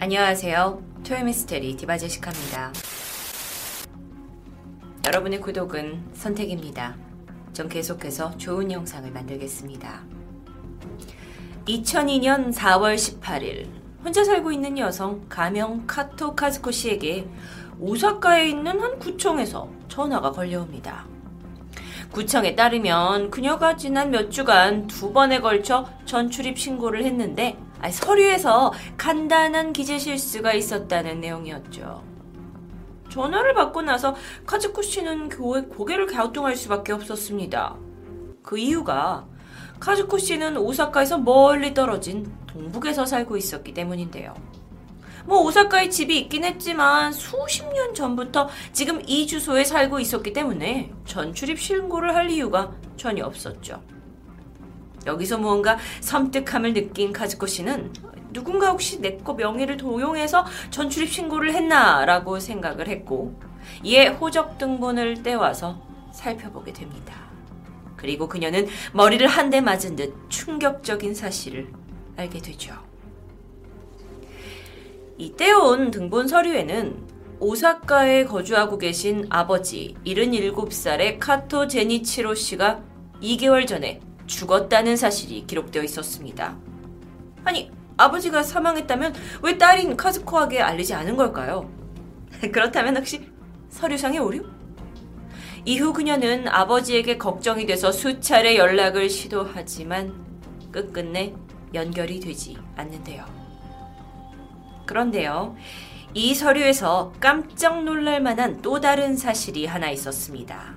안녕하세요. 토요미스테리 디바제시카입니다. 여러분의 구독은 선택입니다. 전 계속해서 좋은 영상을 만들겠습니다. 2002년 4월 18일 혼자 살고 있는 여성 가명 카토 카즈코 씨에게 오사카에 있는 한 구청에서 전화가 걸려옵니다. 구청에 따르면 그녀가 지난 몇 주간 두 번에 걸쳐 전출입 신고를 했는데 서류에서 간단한 기재 실수가 있었다는 내용이었죠. 전화를 받고 나서 카즈코 씨는 고개를 갸우뚱할 수밖에 없었습니다. 그 이유가 카즈코 씨는 오사카에서 멀리 떨어진 동북에서 살고 있었기 때문인데요. 뭐 오사카에 집이 있긴 했지만 수십 년 전부터 지금 이 주소에 살고 있었기 때문에 전출입 신고를 할 이유가 전혀 없었죠. 여기서 무언가 섬뜩함을 느낀 카즈코 씨는 누군가 혹시 내 거 명의를 도용해서 전출입 신고를 했나라고 생각을 했고 이에 호적 등본을 떼와서 살펴보게 됩니다. 그리고 그녀는 머리를 한 대 맞은 듯 충격적인 사실을 알게 되죠. 이 떼온 등본 서류에는 오사카에 거주하고 계신 아버지 77살의 카토 제니치로 씨가 2개월 전에 죽었다는 사실이 기록되어 있었습니다. 아니, 아버지가 사망했다면 왜 딸인 카즈코에게 알리지 않은 걸까요? 그렇다면 혹시 서류상의 오류? 이후 그녀는 아버지에게 걱정이 돼서 수차례 연락을 시도하지만 끝끝내 연결이 되지 않는데요. 그런데요, 이 서류에서 깜짝 놀랄 만한 또 다른 사실이 하나 있었습니다.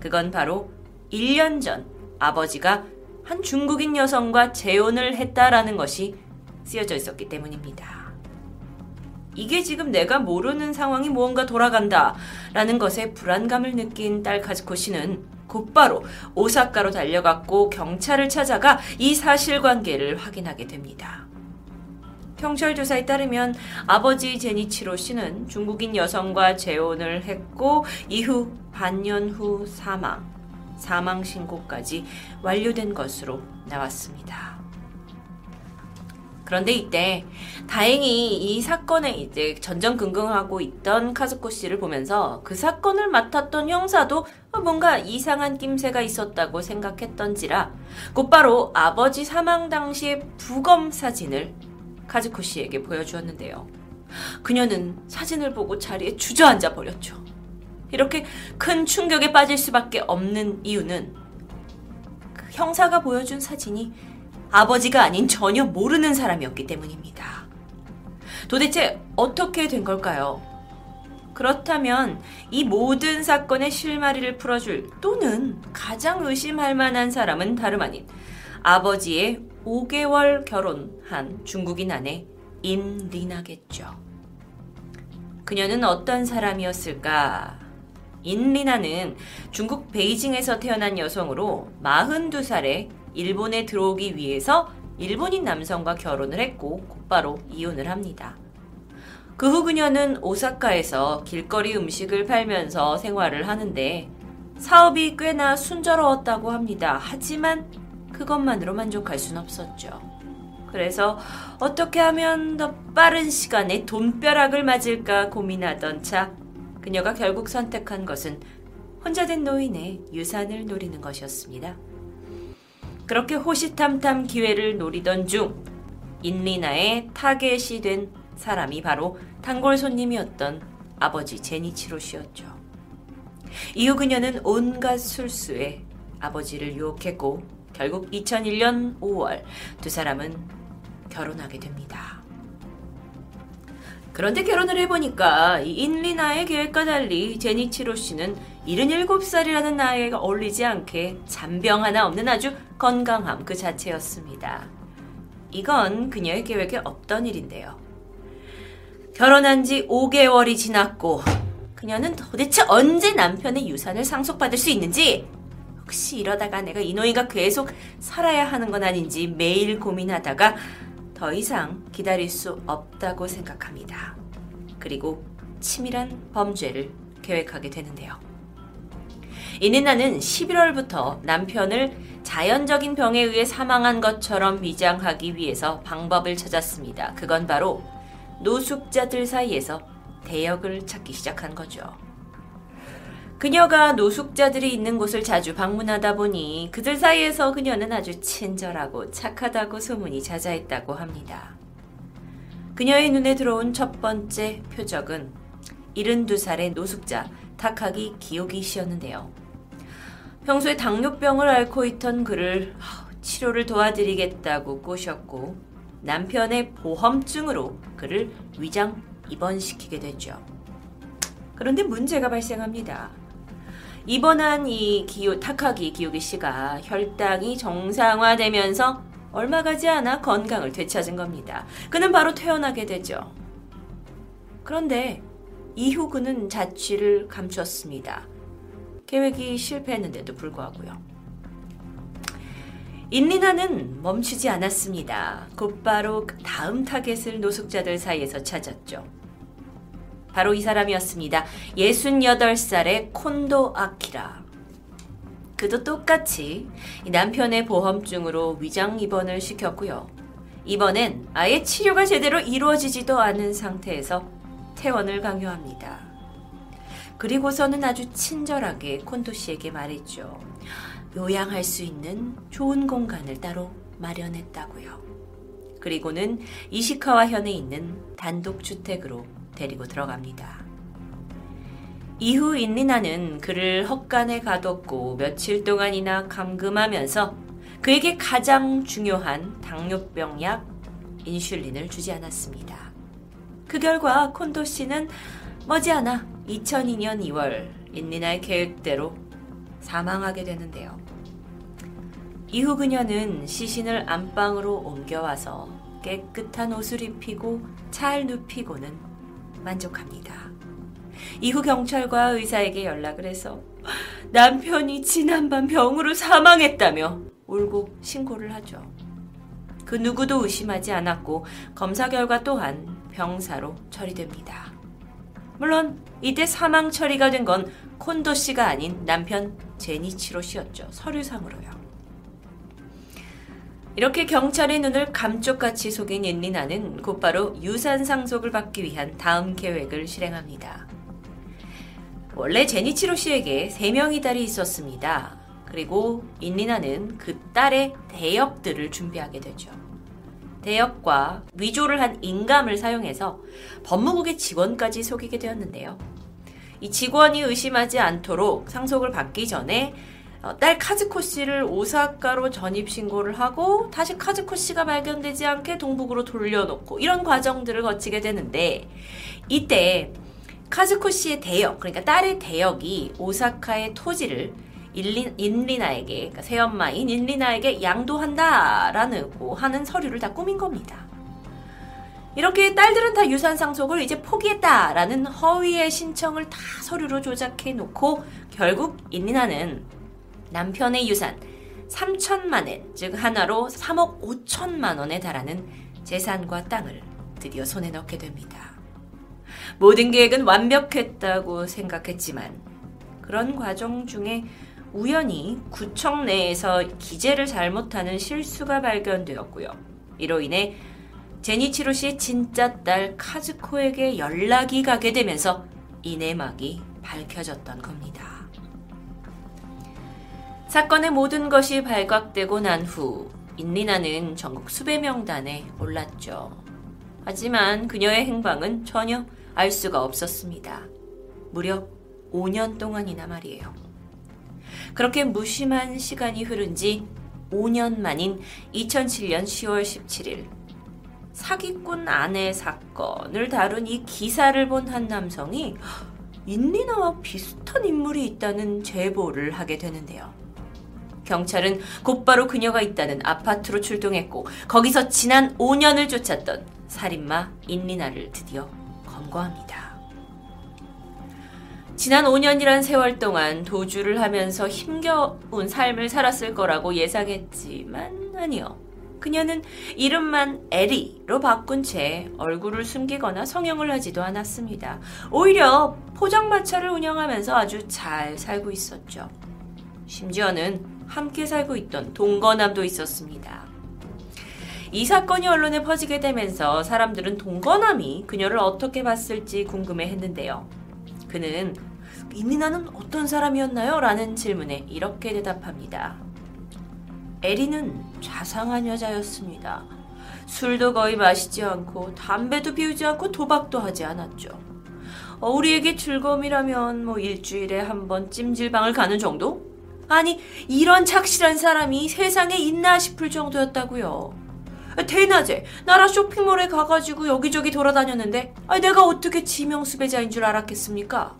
그건 바로 1년 전 아버지가 한 중국인 여성과 재혼을 했다라는 것이 쓰여져 있었기 때문입니다. 이게 지금 내가 모르는 상황이 무언가 돌아간다 라는 것에 불안감을 느낀 딸 카즈코 씨는 곧바로 오사카로 달려갔고 경찰을 찾아가 이 사실관계를 확인하게 됩니다. 경찰 조사에 따르면 아버지 제니치로 씨는 중국인 여성과 재혼을 했고 이후 반년 후 사망, 사망 신고까지 완료된 것으로 나왔습니다. 그런데 이때 다행히 이 사건에 이제 전전긍긍하고 있던 카즈코 씨를 보면서 그 사건을 맡았던 형사도 뭔가 이상한 낌새가 있었다고 생각했던지라 곧바로 아버지 사망 당시의 부검 사진을 카즈코 씨에게 보여주었는데요. 그녀는 사진을 보고 자리에 주저앉아 버렸죠. 이렇게 큰 충격에 빠질 수밖에 없는 이유는 그 형사가 보여준 사진이 아버지가 아닌 전혀 모르는 사람이었기 때문입니다. 도대체 어떻게 된 걸까요? 그렇다면 이 모든 사건의 실마리를 풀어줄 또는 가장 의심할 만한 사람은 다름 아닌 아버지의 5개월 결혼한 중국인 아내 임리나겠죠. 그녀는 어떤 사람이었을까? 임리나는 중국 베이징에서 태어난 여성으로 42살에 일본에 들어오기 위해서 일본인 남성과 결혼을 했고 곧바로 이혼을 합니다. 그 후 그녀는 오사카에서 길거리 음식을 팔면서 생활을 하는데 사업이 꽤나 순조로웠다고 합니다. 하지만 그것만으로 만족할 순 없었죠. 그래서 어떻게 하면 더 빠른 시간에 돈벼락을 맞을까 고민하던 차 그녀가 결국 선택한 것은 혼자 된 노인의 유산을 노리는 것이었습니다. 그렇게 호시탐탐 기회를 노리던 중 인리나의 타겟이 된 사람이 바로 단골 손님이었던 아버지 제니치로 씨였죠. 이후 그녀는 온갖 술수에 아버지를 유혹했고 결국 2001년 5월 두 사람은 결혼하게 됩니다. 그런데 결혼을 해보니까 이 인리나의 계획과 달리 제니치로 씨는 77살이라는 나이에 어울리지 않게 잔병 하나 없는 아주 건강함 그 자체였습니다. 이건 그녀의 계획에 없던 일인데요. 결혼한 지 5개월이 지났고 그녀는 도대체 언제 남편의 유산을 상속받을 수 있는지 혹시 이러다가 내가 이 노인과 계속 살아야 하는 건 아닌지 매일 고민하다가 더 이상 기다릴 수 없다고 생각합니다. 그리고 치밀한 범죄를 계획하게 되는데요. 이니나는 11월부터 남편을 자연적인 병에 의해 사망한 것처럼 위장하기 위해서 방법을 찾았습니다. 그건 바로 노숙자들 사이에서 대역을 찾기 시작한 거죠. 그녀가 노숙자들이 있는 곳을 자주 방문하다 보니 그들 사이에서 그녀는 아주 친절하고 착하다고 소문이 자자했다고 합니다. 그녀의 눈에 들어온 첫 번째 표적은 72살의 노숙자 타카기 기요기 씨였는데요. 평소에 당뇨병을 앓고 있던 그를 치료를 도와드리겠다고 꼬셨고 남편의 보험증으로 그를 위장 입원시키게 됐죠. 그런데 문제가 발생합니다. 입원한 이 기요, 타카기 기요기 씨가 혈당이 정상화되면서 얼마 가지 않아 건강을 되찾은 겁니다. 그는 바로 퇴원하게 되죠. 그런데 이후 그는 자취를 감췄습니다. 계획이 실패했는데도 불구하고요. 인리나는 멈추지 않았습니다. 곧바로 다음 타겟을 노숙자들 사이에서 찾았죠. 바로 이 사람이었습니다. 68살의 콘도 아키라. 그도 똑같이 남편의 보험증으로 위장 입원을 시켰고요. 이번엔 아예 치료가 제대로 이루어지지도 않은 상태에서 퇴원을 강요합니다. 그리고서는 아주 친절하게 콘도 씨에게 말했죠. 요양할 수 있는 좋은 공간을 따로 마련했다고요. 그리고는 이시카와 현에 있는 단독주택으로 데리고 들어갑니다. 이후 인리나는 그를 헛간에 가뒀고 며칠 동안이나 감금하면서 그에게 가장 중요한 당뇨병 약 인슐린을 주지 않았습니다. 그 결과 콘도 씨는 머지않아 2002년 2월 인리나의 계획대로 사망하게 되는데요. 이후 그녀는 시신을 안방으로 옮겨와서 깨끗한 옷을 입히고 잘 눕히고는 만족합니다. 이후 경찰과 의사에게 연락을 해서 남편이 지난밤 병으로 사망했다며 울고 신고를 하죠. 그 누구도 의심하지 않았고 검사 결과 또한 병사로 처리됩니다. 물론 이때 사망 처리가 된 건 콘도 씨가 아닌 남편 제니치로 씨였죠. 서류상으로요. 이렇게 경찰의 눈을 감쪽같이 속인 옌리나는 곧바로 유산 상속을 받기 위한 다음 계획을 실행합니다. 원래 제니치로 씨에게 3명의 딸이 있었습니다. 그리고 인리나는 그 딸의 대역들을 준비하게 되죠. 대역과 위조를 한 인감을 사용해서 법무국의 직원까지 속이게 되었는데요. 이 직원이 의심하지 않도록 상속을 받기 전에 어, 딸 카즈코 씨를 오사카로 전입 신고를 하고 다시 카즈코 씨가 발견되지 않게 동북으로 돌려놓고 이런 과정들을 거치게 되는데 이때 카즈코 씨의 대역 그러니까 딸의 대역이 오사카의 토지를 인리, 인리나에게 그러니까 새엄마인 인리나에게 양도한다라는 하는 서류를 다 꾸민 겁니다. 이렇게 딸들은 다 유산 상속을 이제 포기했다라는 허위의 신청을 다 서류로 조작해 놓고 결국 인리나는 남편의 유산 3천만 엔, 즉 하나로 3억 5천만 원에 달하는 재산과 땅을 드디어 손에 넣게 됩니다. 모든 계획은 완벽했다고 생각했지만 그런 과정 중에 우연히 구청 내에서 기재를 잘못하는 실수가 발견되었고요. 이로 인해 제니치로 씨의 진짜 딸 카즈코에게 연락이 가게 되면서 이 내막이 밝혀졌던 겁니다. 사건의 모든 것이 발각되고 난 후 인리나는 전국 수배 명단에 올랐죠. 하지만 그녀의 행방은 전혀 알 수가 없었습니다. 무려 5년 동안이나 말이에요. 그렇게 무심한 시간이 흐른 지 5년 만인 2007년 10월 17일 사기꾼 아내 사건을 다룬 이 기사를 본 한 남성이 인리나와 비슷한 인물이 있다는 제보를 하게 되는데요. 경찰은 곧바로 그녀가 있다는 아파트로 출동했고 거기서 지난 5년을 쫓았던 살인마 인리나를 드디어 검거합니다. 지난 5년이란 세월 동안 도주를 하면서 힘겨운 삶을 살았을 거라고 예상했지만 아니요. 그녀는 이름만 에리로 바꾼 채 얼굴을 숨기거나 성형을 하지도 않았습니다. 오히려 포장마차를 운영하면서 아주 잘 살고 있었죠. 심지어는 함께 살고 있던 동거남도 있었습니다. 이 사건이 언론에 퍼지게 되면서 사람들은 동거남이 그녀를 어떻게 봤을지 궁금해 했는데요. 그는 이민아는 어떤 사람이었나요? 라는 질문에 이렇게 대답합니다. 에리는 자상한 여자였습니다. 술도 거의 마시지 않고 담배도 피우지 않고 도박도 하지 않았죠. 어, 우리에게 즐거움이라면 뭐 일주일에 한 번 찜질방을 가는 정도? 아니 이런 착실한 사람이 세상에 있나 싶을 정도였다고요. 대낮에 나라 쇼핑몰에 가가지고 여기저기 돌아다녔는데 내가 어떻게 지명수배자인 줄 알았겠습니까?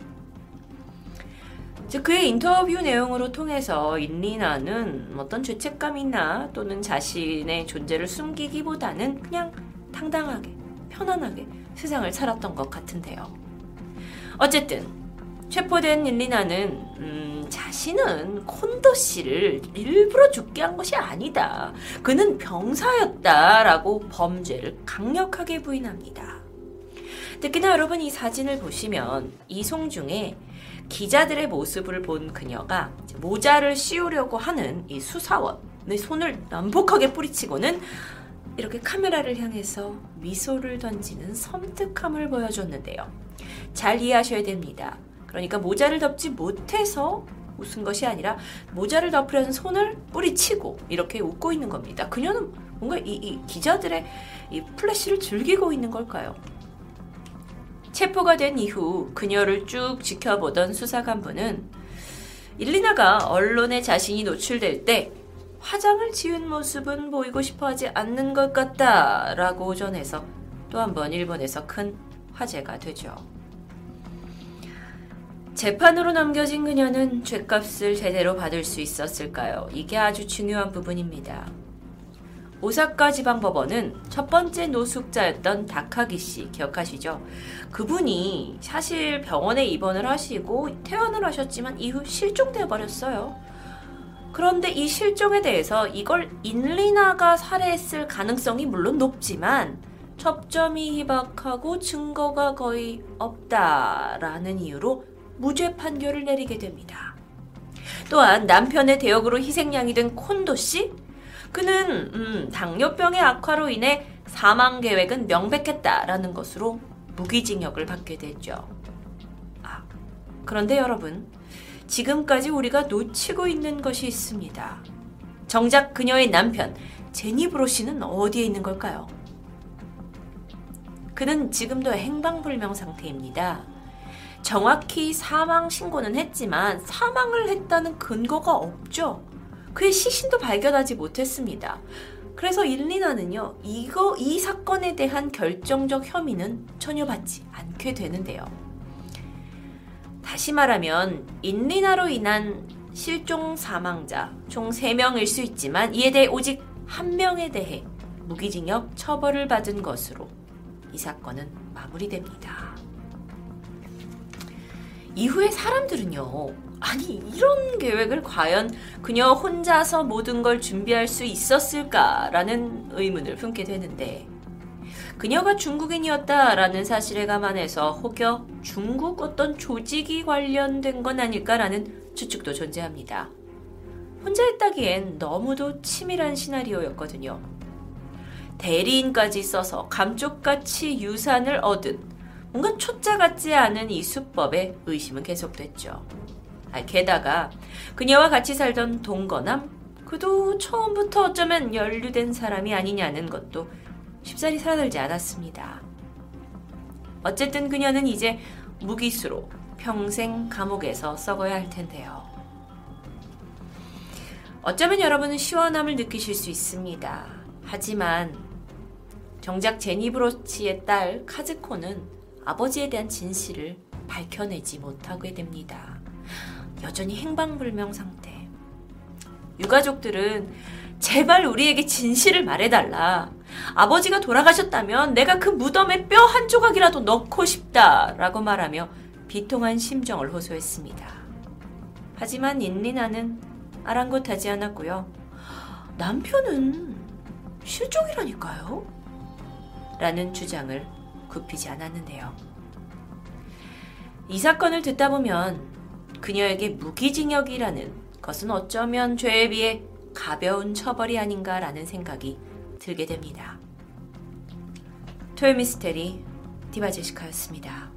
그의 인터뷰 내용으로 통해서 인리나는 어떤 죄책감이나 또는 자신의 존재를 숨기기보다는 그냥 당당하게, 편안하게 세상을 살았던 것 같은데요. 어쨌든, 체포된 인리나는, 음, 자신은 콘도 씨를 일부러 죽게 한 것이 아니다. 그는 병사였다라고 범죄를 강력하게 부인합니다. 특히나 여러분 이 사진을 보시면 이송중에 기자들의 모습을 본 그녀가 모자를 씌우려고 하는 이 수사원의 손을 난폭하게 뿌리치고는 이렇게 카메라를 향해서 미소를 던지는 섬뜩함을 보여줬는데요. 잘 이해하셔야 됩니다. 그러니까 모자를 덮지 못해서 웃은 것이 아니라 모자를 덮으려는 손을 뿌리치고 이렇게 웃고 있는 겁니다. 그녀는 뭔가 이, 이 기자들의 이 플래시를 즐기고 있는 걸까요? 체포가 된 이후 그녀를 쭉 지켜보던 수사관부는 일리나가 언론에 자신이 노출될 때 화장을 지은 모습은 보이고 싶어 하지 않는 것 같다라고 전해서 또 한 번 일본에서 큰 화제가 되죠. 재판으로 넘겨진 그녀는 죄값을 제대로 받을 수 있었을까요? 이게 아주 중요한 부분입니다. 오사카 지방법원은 첫 번째 노숙자였던 다카기 씨 기억하시죠? 그분이 사실 병원에 입원을 하시고 퇴원을 하셨지만 이후 실종되어 버렸어요. 그런데 이 실종에 대해서 이걸 인리나가 살해했을 가능성이 물론 높지만 접점이 희박하고 증거가 거의 없다라는 이유로 무죄 판결을 내리게 됩니다. 또한 남편의 대역으로 희생양이 된 콘도 씨 그는 음, 당뇨병의 악화로 인해 사망 계획은 명백했다라는 것으로 무기징역을 받게 됐죠. 아, 그런데 여러분, 지금까지 우리가 놓치고 있는 것이 있습니다. 정작 그녀의 남편 제니 브로 씨는 어디에 있는 걸까요? 그는 지금도 행방불명 상태입니다. 정확히 사망 신고는 했지만 사망을 했다는 근거가 없죠. 그의 시신도 발견하지 못했습니다. 그래서 일리나는요, 이거, 이 사건에 대한 결정적 혐의는 전혀 받지 않게 되는데요. 다시 말하면, 인리나로 인한 실종 사망자 총 3명일 수 있지만, 이에 대해 오직 한 명에 대해 무기징역 처벌을 받은 것으로 이 사건은 마무리됩니다. 이후에 사람들은요, 아니, 이런 계획을 과연 그녀 혼자서 모든 걸 준비할 수 있었을까라는 의문을 품게 되는데, 그녀가 중국인이었다라는 사실에 감안해서 혹여 중국 어떤 조직이 관련된 건 아닐까라는 추측도 존재합니다. 혼자 했다기엔 너무도 치밀한 시나리오였거든요. 대리인까지 써서 감쪽같이 유산을 얻은 뭔가 초짜 같지 않은 이 수법에 의심은 계속됐죠. 아, 게다가 그녀와 같이 살던 동거남 그도 처음부터 어쩌면 연루된 사람이 아니냐는 것도 쉽사리 살아들지 않았습니다. 어쨌든 그녀는 이제 무기수로 평생 감옥에서 썩어야 할 텐데요. 어쩌면 여러분은 시원함을 느끼실 수 있습니다. 하지만 정작 제니브로치의 딸 카즈코는 아버지에 대한 진실을 밝혀내지 못하게 됩니다. 여전히 행방불명 상태. 유가족들은 제발 우리에게 진실을 말해달라. 아버지가 돌아가셨다면 내가 그 무덤에 뼈 한 조각이라도 넣고 싶다. 라고 말하며 비통한 심정을 호소했습니다. 하지만 인리나는 아랑곳하지 않았고요. 남편은 실종이라니까요? 라는 주장을 굽히지 않았는데요. 이 사건을 듣다 보면 그녀에게 무기징역이라는 것은 어쩌면 죄에 비해 가벼운 처벌이 아닌가라는 생각이 들게 됩니다. 토요미스테리 디바제시카였습니다.